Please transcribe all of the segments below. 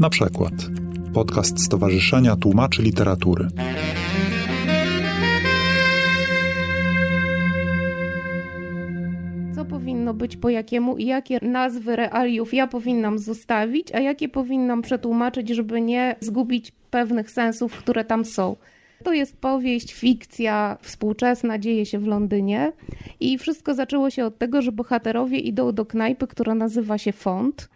Na przykład podcast Stowarzyszenia Tłumaczy Literatury. Co powinno być po jakiemu i jakie nazwy realiów ja powinnam zostawić, a jakie powinnam przetłumaczyć, żeby nie zgubić pewnych sensów, które tam są. To jest powieść, fikcja współczesna, dzieje się w Londynie i wszystko zaczęło się od tego, że bohaterowie idą do knajpy, która nazywa się Font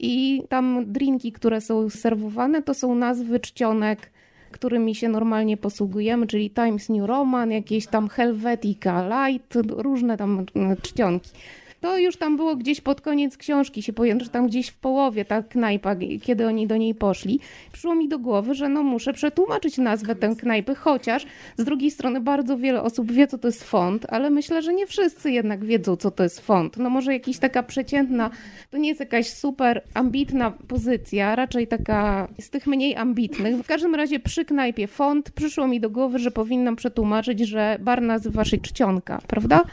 i tam drinki, które są serwowane, to są nazwy czcionek, którymi się normalnie posługujemy, czyli Times New Roman, jakieś tam Helvetica Light, różne tam czcionki. To już tam było gdzieś pod koniec książki, się pojęto, że tam gdzieś w połowie ta knajpa, kiedy oni do niej poszli. Przyszło mi do głowy, że no muszę przetłumaczyć nazwę tę knajpy, chociaż z drugiej strony bardzo wiele osób wie, co to jest font, ale myślę, że nie wszyscy jednak wiedzą, co to jest font. No może jakaś taka przeciętna, to nie jest jakaś super ambitna pozycja, raczej taka z tych mniej ambitnych. W każdym razie przy knajpie font przyszło mi do głowy, że powinnam przetłumaczyć, że bar nazywa się Czcionka, prawda?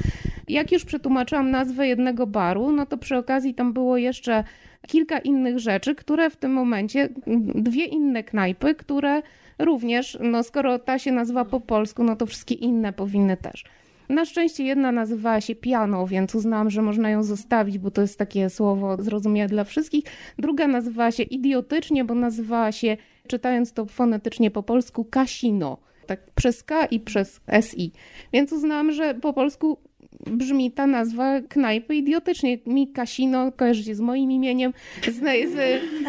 Jak już przetłumaczyłam nazwę jednego baru, no to przy okazji tam było jeszcze kilka innych rzeczy, które w tym momencie, dwie inne knajpy, które również, no skoro ta się nazywa po polsku, no to wszystkie inne powinny też. Na szczęście jedna nazywała się piano, więc uznałam, że można ją zostawić, bo to jest takie słowo zrozumiałe dla wszystkich. Druga nazywała się idiotycznie, bo nazywała się, czytając to fonetycznie po polsku, kasino. Tak przez K i przez SI. Więc uznałam, że po polsku brzmi ta nazwa knajpy idiotycznie. Mi Kasino kojarzy się z moim imieniem, z, z,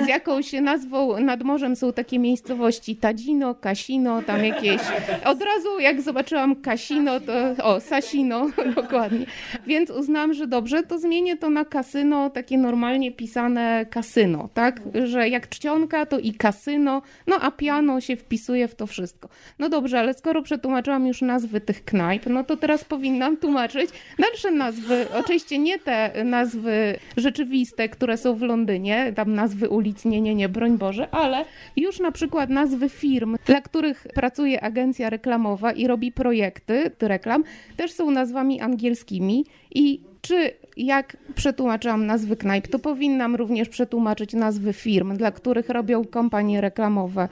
z, jakąś nazwą nad morzem są takie miejscowości Tadzino, Kasino, tam jakieś. Od razu jak zobaczyłam Kasino, to o, Sasino, dokładnie. Więc uznałam, że dobrze, to zmienię to na kasyno, takie normalnie pisane kasyno, tak? Że jak czcionka, to i kasyno, no a piano się wpisuje w to wszystko. No dobrze, ale skoro przetłumaczyłam już nazwy tych knajp, no to teraz powinnam tłumaczyć Dalsze nazwy, oczywiście nie te nazwy rzeczywiste, które są w Londynie, tam nazwy ulic, nie, nie, nie, broń Boże, ale już na przykład nazwy firm, dla których pracuje agencja reklamowa i robi projekty reklam, też są nazwami angielskimi i czy jak przetłumaczyłam nazwy knajp, to powinnam również przetłumaczyć nazwy firm, dla których robią kampanie reklamowe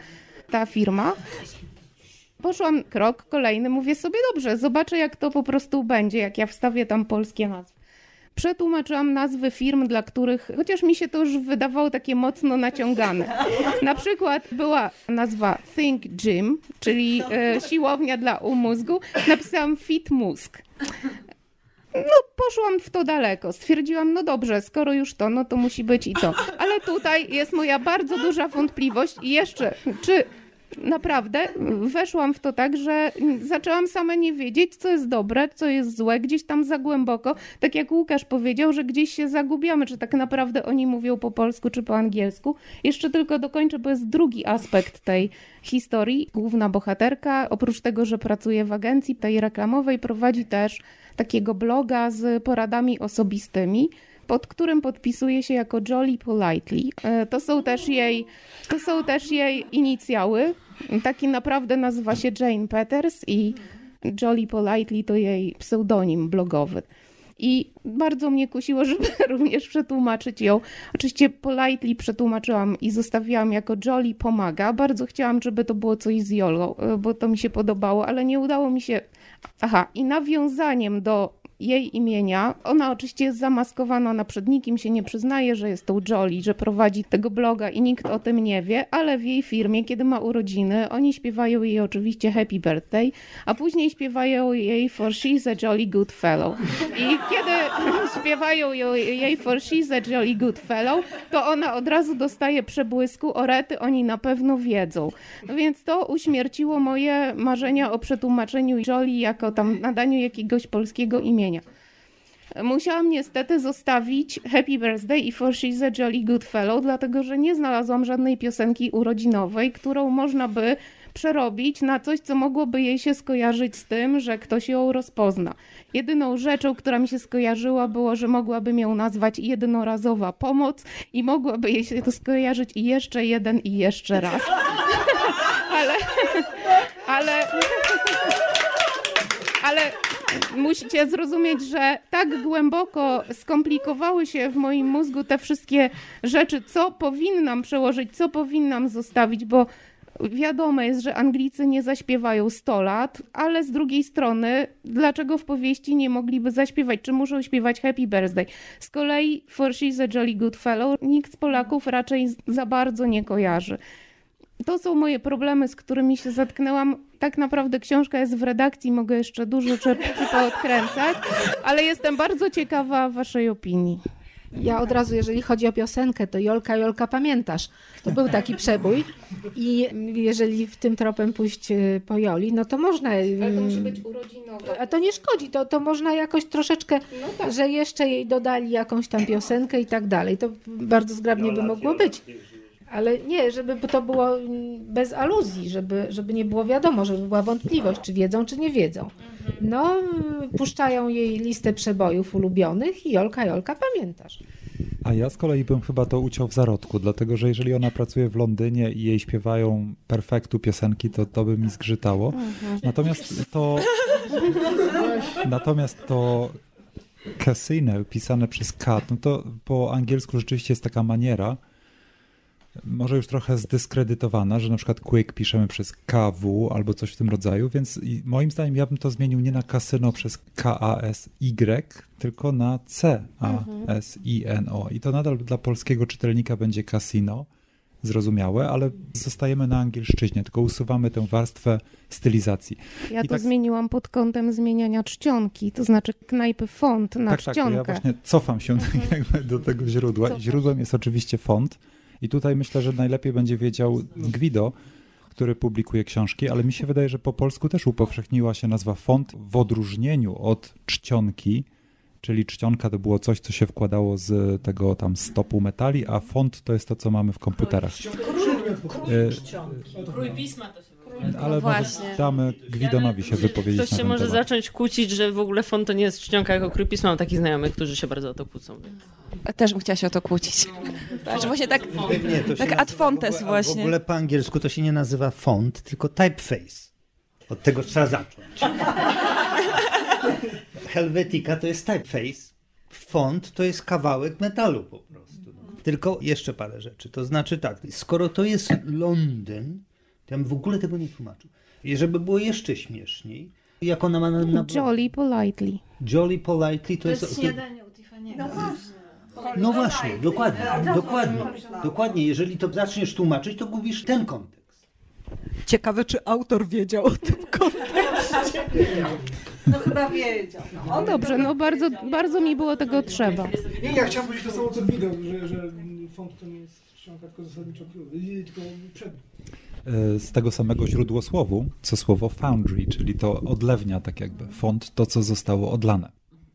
ta firma. Poszłam krok kolejny, mówię sobie, dobrze, zobaczę jak to po prostu będzie, jak ja wstawię tam polskie nazwy. Przetłumaczyłam nazwy firm, dla których, chociaż mi się to już wydawało takie mocno naciągane. Na przykład była nazwa Think Gym, czyli e, siłownia dla umózgu. Napisałam Fit Mózg. No, poszłam w to daleko. Stwierdziłam, no dobrze, skoro już to, no to musi być i to. Ale tutaj jest moja bardzo duża wątpliwość i jeszcze, czy naprawdę weszłam w to tak, że zaczęłam sama nie wiedzieć, co jest dobre, co jest złe, gdzieś tam za głęboko. Tak jak Łukasz powiedział, że gdzieś się zagubiamy, czy tak naprawdę oni mówią po polsku, czy po angielsku. Jeszcze tylko dokończę, bo jest drugi aspekt tej historii. Główna bohaterka, oprócz tego, że pracuje w agencji tej reklamowej, prowadzi też takiego bloga z poradami osobistymi pod którym podpisuje się jako Jolly Politely. E, to są też jej, to są też jej inicjały. Taki naprawdę nazywa się Jane Peters i Jolly Politely to jej pseudonim blogowy. I bardzo mnie kusiło, żeby również przetłumaczyć ją. Oczywiście politely przetłumaczyłam i zostawiłam jako Jolly pomaga. Bardzo chciałam, żeby to było coś z Jolą, bo to mi się podobało, ale nie udało mi się. Aha, i nawiązaniem do jej imienia. Ona oczywiście jest zamaskowana, ona przed nikim się nie przyznaje, że jest tą Jolly, że prowadzi tego bloga i nikt o tym nie wie, ale w jej firmie, kiedy ma urodziny, oni śpiewają jej oczywiście Happy Birthday, a później śpiewają jej For She's a Jolly Good Fellow. I kiedy śpiewają jej For She's a Jolly Good Fellow, to ona od razu dostaje przebłysku, orety oni na pewno wiedzą. No więc to uśmierciło moje marzenia o przetłumaczeniu Jolly jako tam nadaniu jakiegoś polskiego imienia. Musiałam niestety zostawić Happy Birthday i For She's a Jolly Good Fellow, dlatego że nie znalazłam żadnej piosenki urodzinowej, którą można by przerobić na coś, co mogłoby jej się skojarzyć z tym, że ktoś ją rozpozna. Jedyną rzeczą, która mi się skojarzyła, było, że mogłabym ją nazwać jednorazowa pomoc i mogłaby jej się to skojarzyć i jeszcze jeden i jeszcze raz. ale, ale, ale musicie zrozumieć, że tak głęboko skomplikowały się w moim mózgu te wszystkie rzeczy, co powinnam przełożyć, co powinnam zostawić, bo Wiadomo jest, że Anglicy nie zaśpiewają 100 lat, ale z drugiej strony, dlaczego w powieści nie mogliby zaśpiewać? Czy muszą śpiewać Happy Birthday? Z kolei For She's a Jolly Good Fellow nikt z Polaków raczej za bardzo nie kojarzy. To są moje problemy, z którymi się zatknęłam. Tak naprawdę książka jest w redakcji, mogę jeszcze dużo rzeczy poodkręcać, ale jestem bardzo ciekawa waszej opinii. Ja od razu, jeżeli chodzi o piosenkę, to Jolka, Jolka, pamiętasz? To był taki przebój i jeżeli w tym tropem pójść y, po Joli, no to można... Ale to musi być urodzinowe. A to nie szkodzi, to, to można jakoś troszeczkę, no tak. że jeszcze jej dodali jakąś tam piosenkę i tak dalej. To bardzo zgrabnie by mogło być. Ale nie, żeby to było bez aluzji, żeby, żeby nie było wiadomo, żeby była wątpliwość, czy wiedzą, czy nie wiedzą. No, puszczają jej listę przebojów ulubionych i Jolka, Jolka, pamiętasz. A ja z kolei bym chyba to uciął w zarodku, dlatego że jeżeli ona pracuje w Londynie i jej śpiewają perfektu piosenki, to to by mi zgrzytało. Natomiast to... Natomiast to casino pisane przez K, no to po angielsku rzeczywiście jest taka maniera, może już trochę zdyskredytowana, że na przykład Quick piszemy przez KW albo coś w tym rodzaju, więc moim zdaniem ja bym to zmienił nie na kasyno przez K-A-S-Y, tylko na C-A-S-I-N-O. I to nadal dla polskiego czytelnika będzie kasino, zrozumiałe, ale zostajemy na angielszczyźnie, tylko usuwamy tę warstwę stylizacji. Ja I to tak... zmieniłam pod kątem zmieniania czcionki, to znaczy knajpy font na tak, czcionkę. Tak, ja właśnie cofam się do tego źródła. I źródłem jest oczywiście font, i tutaj myślę, że najlepiej będzie wiedział Gwido, który publikuje książki, ale mi się wydaje, że po polsku też upowszechniła się nazwa font w odróżnieniu od czcionki, czyli czcionka to było coś, co się wkładało z tego tam stopu metali, a font to jest to, co mamy w komputerach. Krój pisma to się ale no może damy Gwidonowi się wypowiedzieć Ktoś się może temat. zacząć kłócić, że w ogóle font to nie jest czcionka jako krójpisma. Mam takich znajomych, którzy się bardzo o to kłócą. Też bym chciała się o to kłócić. No. Że właśnie tak, nie, tak ad fontes właśnie. W ogóle po angielsku to się nie nazywa font, tylko typeface. Od tego trzeba zacząć. Helvetica to jest typeface. Font to jest kawałek metalu po prostu. Tylko jeszcze parę rzeczy. To znaczy tak, skoro to jest Londyn, to ja bym w ogóle tego nie tłumaczył. I żeby było jeszcze śmieszniej, jak ona ma na... na... Jolly Politely. Jolly Politely to, to jest... jest śniadanie u Tiffany. No właśnie. No właśnie, dokładnie, dokładnie, dokładnie. Jeżeli to zaczniesz tłumaczyć, to gubisz ten kontekst. Ciekawe, czy autor wiedział o tym kontekście. No chyba wiedział. No, dobrze, no bardzo, bardzo mi było tego trzeba. Nie, ja chciałem powiedzieć to samo, co widał, że, że font to nie jest ściąga, tylko zasadniczo tylko przedmiot. E, z tego samego źródłosłowu, co słowo foundry, czyli to odlewnia, tak jakby font, to co zostało odlane.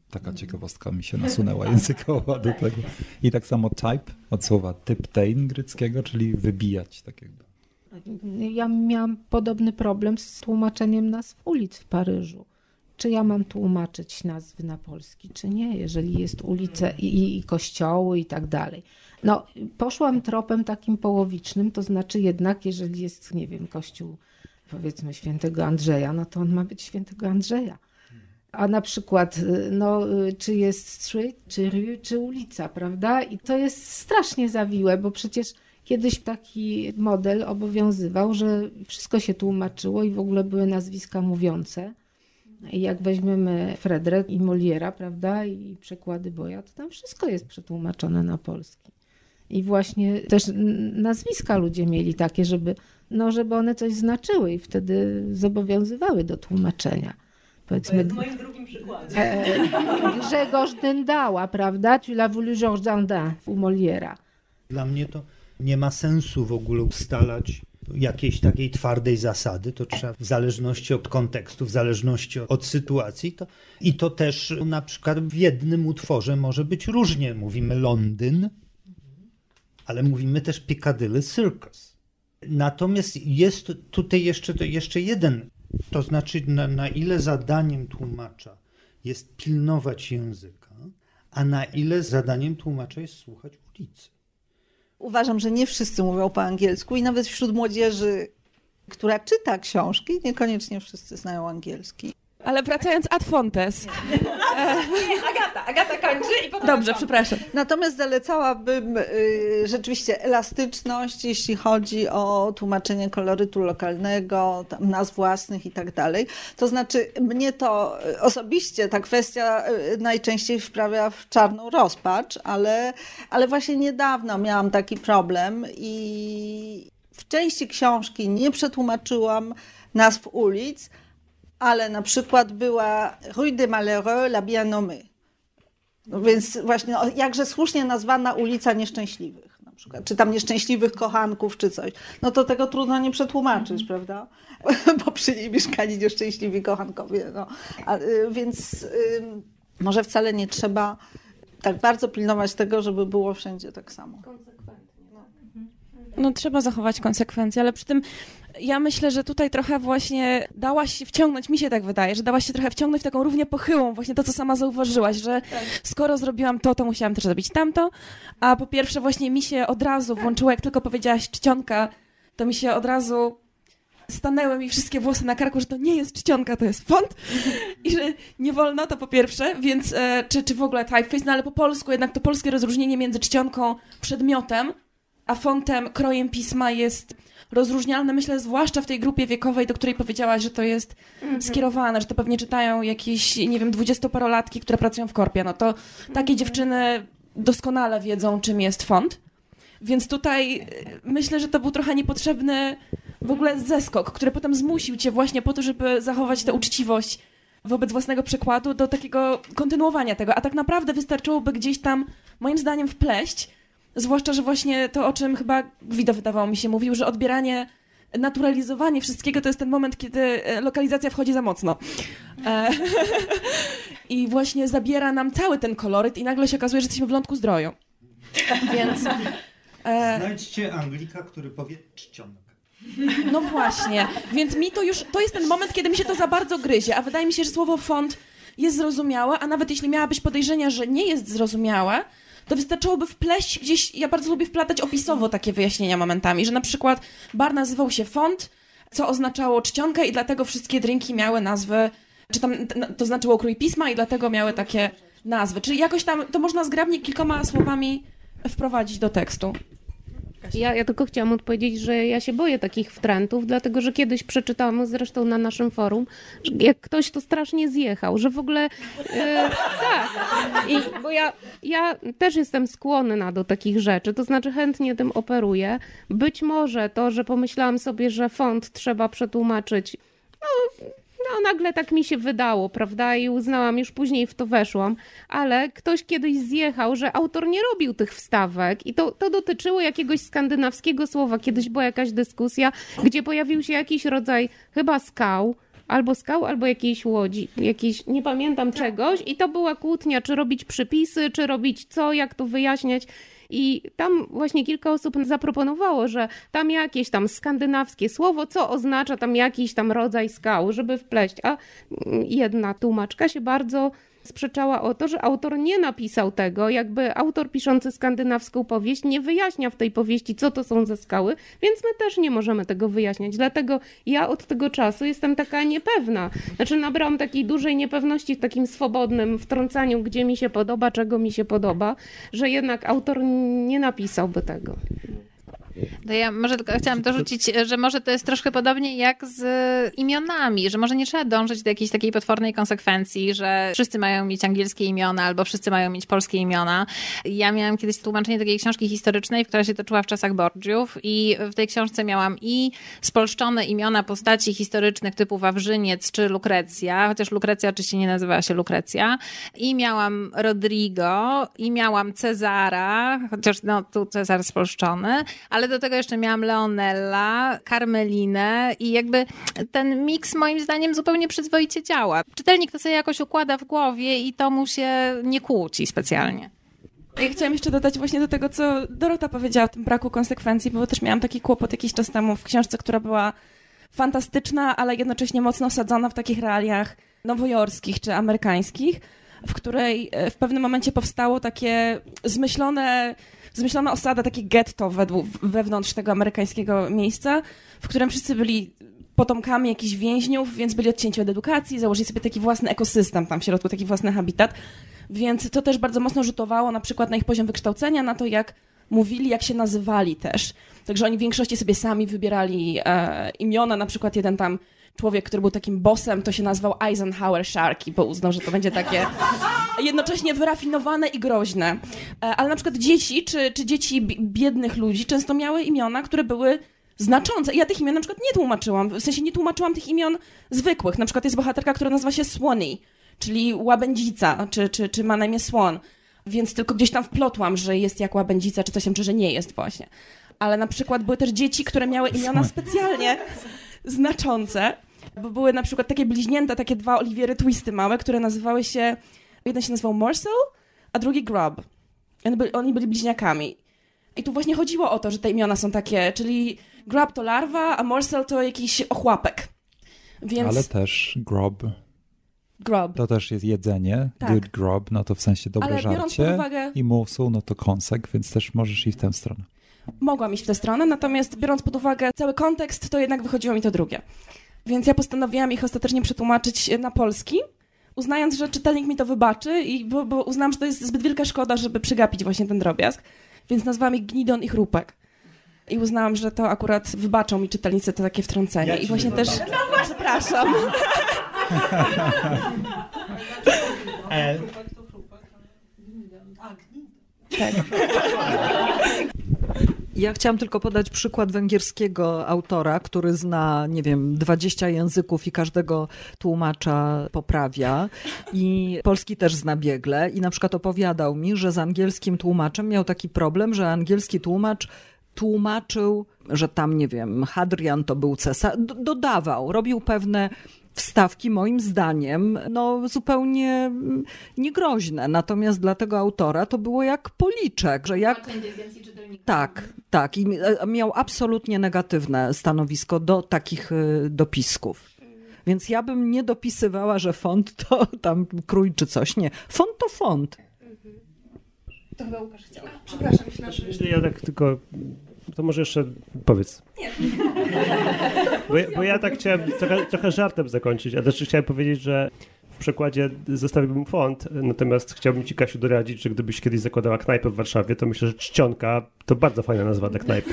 Taka ciekawostka mi się nasunęła językowa do tego. I tak samo type od słowa typtein greckiego, czyli wybijać, tak jakby. Ja miałam podobny problem z tłumaczeniem nazw ulic w Paryżu. Czy ja mam tłumaczyć nazwy na polski, czy nie, jeżeli jest ulice i, i kościoły i tak dalej. No, poszłam tropem takim połowicznym, to znaczy jednak, jeżeli jest, nie wiem, kościół powiedzmy świętego Andrzeja, no to on ma być świętego Andrzeja. A na przykład, no, czy jest street, czy rue, czy ulica, prawda? I to jest strasznie zawiłe, bo przecież kiedyś taki model obowiązywał, że wszystko się tłumaczyło i w ogóle były nazwiska mówiące. Jak weźmiemy Fredrek i Moliera, prawda, i przekłady Boja, to tam wszystko jest przetłumaczone na polski. I właśnie też nazwiska ludzie mieli takie, żeby, no, żeby one coś znaczyły i wtedy zobowiązywały do tłumaczenia. Powiedzmy, to jest moim drugim przykładem. E, e, Grzegorz Dędała, prawda? Tu la voulu Georges Dandin u Moliera. Dla mnie to nie ma sensu w ogóle ustalać jakiejś takiej twardej zasady, to trzeba w zależności od kontekstu, w zależności od sytuacji. To, I to też na przykład w jednym utworze może być różnie. Mówimy Londyn, ale mówimy też Piccadilly Circus. Natomiast jest tutaj jeszcze, jeszcze jeden, to znaczy na, na ile zadaniem tłumacza jest pilnować języka, a na ile zadaniem tłumacza jest słuchać ulicy. Uważam, że nie wszyscy mówią po angielsku i nawet wśród młodzieży, która czyta książki, niekoniecznie wszyscy znają angielski. Ale wracając ad fontes. Nie, Agata, Agata kończy i potem... Dobrze, przepraszam. Natomiast zalecałabym y, rzeczywiście elastyczność, jeśli chodzi o tłumaczenie kolorytu lokalnego, tam nazw własnych i tak dalej. To znaczy, mnie to y, osobiście ta kwestia y, najczęściej wprawia w czarną rozpacz, ale, ale właśnie niedawno miałam taki problem i w części książki nie przetłumaczyłam nazw ulic, ale na przykład była Rue des Malheureux, la bien nommée. No więc właśnie no, jakże słusznie nazwana ulica Nieszczęśliwych na przykład, czy tam Nieszczęśliwych Kochanków, czy coś. No to tego trudno nie przetłumaczyć, prawda? Bo przy niej mieszkali nieszczęśliwi kochankowie. No. A, y, więc y, może wcale nie trzeba tak bardzo pilnować tego, żeby było wszędzie tak samo. No trzeba zachować konsekwencje, ale przy tym ja myślę, że tutaj trochę właśnie dałaś się wciągnąć, mi się tak wydaje, że dałaś się trochę wciągnąć w taką równie pochyłą, właśnie to, co sama zauważyłaś, że skoro zrobiłam to, to musiałam też zrobić tamto, a po pierwsze właśnie mi się od razu włączyło, jak tylko powiedziałaś czcionka, to mi się od razu stanęły mi wszystkie włosy na karku, że to nie jest czcionka, to jest font i że nie wolno, to po pierwsze, więc e, czy, czy w ogóle typeface, no ale po polsku jednak to polskie rozróżnienie między czcionką, przedmiotem, a fontem, krojem pisma jest rozróżnialne, myślę, zwłaszcza w tej grupie wiekowej, do której powiedziałaś, że to jest skierowane, że to pewnie czytają jakieś, nie wiem, dwudziestoparolatki, które pracują w korpie. No to takie dziewczyny doskonale wiedzą, czym jest font. Więc tutaj y, myślę, że to był trochę niepotrzebny w ogóle zeskok, który potem zmusił cię właśnie po to, żeby zachować tę uczciwość wobec własnego przekładu do takiego kontynuowania tego. A tak naprawdę wystarczyłoby gdzieś tam, moim zdaniem, wpleść Zwłaszcza, że właśnie to, o czym chyba Gwido wydawało mi się mówił, że odbieranie, naturalizowanie wszystkiego to jest ten moment, kiedy e, lokalizacja wchodzi za mocno. E I właśnie zabiera nam cały ten koloryt i nagle się okazuje, że jesteśmy w lądku zdroju. Więc... E Znajdźcie Anglika, który powie czcionka. No właśnie, więc mi to już, to jest ten moment, kiedy mi się to za bardzo gryzie, a wydaje mi się, że słowo font jest zrozumiałe, a nawet jeśli miałabyś podejrzenia, że nie jest zrozumiałe, to wystarczyłoby wpleść gdzieś, ja bardzo lubię wplatać opisowo takie wyjaśnienia momentami, że na przykład bar nazywał się font, co oznaczało czcionkę i dlatego wszystkie drinki miały nazwy, czy tam to znaczyło krój pisma i dlatego miały takie nazwy. Czyli jakoś tam to można zgrabnie kilkoma słowami wprowadzić do tekstu. Ja, ja tylko chciałam odpowiedzieć, że ja się boję takich wtrętów, dlatego że kiedyś przeczytałam zresztą na naszym forum, że jak ktoś to strasznie zjechał, że w ogóle e, tak. I, bo ja, ja też jestem skłonna do takich rzeczy, to znaczy chętnie tym operuję. Być może to, że pomyślałam sobie, że font trzeba przetłumaczyć no, no nagle tak mi się wydało, prawda? I uznałam, już później w to weszłam, ale ktoś kiedyś zjechał, że autor nie robił tych wstawek i to, to dotyczyło jakiegoś skandynawskiego słowa. Kiedyś była jakaś dyskusja, gdzie pojawił się jakiś rodzaj chyba skał, albo skał, albo jakiejś łodzi, jakiejś, nie pamiętam czegoś i to była kłótnia, czy robić przypisy, czy robić co, jak to wyjaśniać. I tam właśnie kilka osób zaproponowało, że tam jakieś tam skandynawskie słowo, co oznacza tam jakiś tam rodzaj skał, żeby wpleść. A jedna tłumaczka się bardzo sprzeczała o to, że autor nie napisał tego, jakby autor piszący skandynawską powieść nie wyjaśnia w tej powieści, co to są za skały, więc my też nie możemy tego wyjaśniać. Dlatego ja od tego czasu jestem taka niepewna. Znaczy nabrałam takiej dużej niepewności w takim swobodnym wtrącaniu, gdzie mi się podoba, czego mi się podoba, że jednak autor nie napisałby tego. To ja może tylko chciałam dorzucić, że może to jest troszkę podobnie jak z imionami, że może nie trzeba dążyć do jakiejś takiej potwornej konsekwencji, że wszyscy mają mieć angielskie imiona albo wszyscy mają mieć polskie imiona. Ja miałam kiedyś tłumaczenie takiej książki historycznej, która się toczyła w czasach Borgiów i w tej książce miałam i spolszczone imiona postaci historycznych typu Wawrzyniec czy Lukrecja, chociaż Lukrecja oczywiście nie nazywała się Lukrecja, i miałam Rodrigo, i miałam Cezara, chociaż no tu Cezar spolszczony, ale do tego jeszcze miałam Leonella, Carmelinę i jakby ten miks moim zdaniem zupełnie przyzwoicie działa. Czytelnik to sobie jakoś układa w głowie i to mu się nie kłóci specjalnie. Ja chciałam jeszcze dodać właśnie do tego, co Dorota powiedziała o tym braku konsekwencji, bo też miałam taki kłopot jakiś czas temu w książce, która była fantastyczna, ale jednocześnie mocno osadzona w takich realiach nowojorskich czy amerykańskich, w której e, w pewnym momencie powstało takie zmyślone zmyślona osada, takie getto wewnątrz tego amerykańskiego miejsca, w którym wszyscy byli potomkami jakichś więźniów, więc byli odcięci od edukacji, założyli sobie taki własny ekosystem tam w środku, taki własny habitat. Więc to też bardzo mocno rzutowało na przykład na ich poziom wykształcenia, na to jak mówili, jak się nazywali też. Także oni w większości sobie sami wybierali e, imiona, na przykład jeden tam człowiek, który był takim bossem, to się nazywał Eisenhower Sharky, bo uznał, że to będzie takie jednocześnie wyrafinowane i groźne. E, ale na przykład dzieci, czy, czy dzieci biednych ludzi często miały imiona, które były znaczące. Ja tych imion na przykład nie tłumaczyłam, w sensie nie tłumaczyłam tych imion zwykłych. Na przykład jest bohaterka, która nazywa się Swanee, czyli łabędzica, czy, czy, czy ma na imię Swan. Więc tylko gdzieś tam wplotłam, że jest jak łabędzica, czy coś tam, czy że nie jest właśnie. Ale na przykład były też dzieci, które miały imiona specjalnie znaczące, bo były na przykład takie bliźnięta, takie dwa Oliviery Twisty małe, które nazywały się, jeden się nazywał Morsel, a drugi Grub. Oni byli, oni byli bliźniakami. I tu właśnie chodziło o to, że te imiona są takie, czyli Grub to larwa, a Morsel to jakiś ochłapek. Więc... Ale też grub. Grub. To też jest jedzenie. Tak. Good grub, no to w sensie dobre Ale żarcie. Uwagę... I morsel, no to kąsek, więc też możesz iść w tę stronę. Mogłam iść w tę stronę, natomiast biorąc pod uwagę cały kontekst, to jednak wychodziło mi to drugie. Więc ja postanowiłam ich ostatecznie przetłumaczyć na polski, uznając, że czytelnik mi to wybaczy, i bo, bo uznałam, że to jest zbyt wielka szkoda, żeby przegapić właśnie ten drobiazg. Więc nazwałam ich Gnidon i Chrupek. I uznałam, że to akurat wybaczą mi czytelnicy to takie wtrącenie. Ja I właśnie też. No, przepraszam. E... Tak. Ja chciałam tylko podać przykład węgierskiego autora, który zna, nie wiem, 20 języków i każdego tłumacza poprawia. I polski też zna biegle. I na przykład opowiadał mi, że z angielskim tłumaczem miał taki problem, że angielski tłumacz tłumaczył, że tam, nie wiem, Hadrian to był cesarz, dodawał, robił pewne wstawki moim zdaniem no, zupełnie mm, niegroźne. Natomiast dla tego autora to było jak policzek, że jak... Tak, tak. I e, miał absolutnie negatywne stanowisko do takich e, dopisków. Więc ja bym nie dopisywała, że font to tam krój czy coś. Nie. Font to font. To chyba Łukasz chciał. Przepraszam, myślę, że... Ja tak tylko to może jeszcze powiedz. Nie. Bo, bo ja tak chciałem trochę, trochę żartem zakończyć, a też chciałem powiedzieć, że w przekładzie zostawiłbym font, natomiast chciałbym ci, Kasiu, doradzić, że gdybyś kiedyś zakładała knajpę w Warszawie, to myślę, że Czcionka to bardzo fajna nazwa dla knajpy.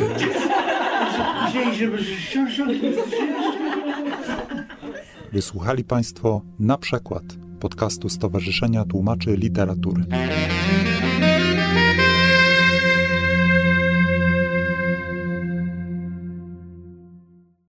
Wysłuchali Państwo na przykład podcastu Stowarzyszenia Tłumaczy Literatury.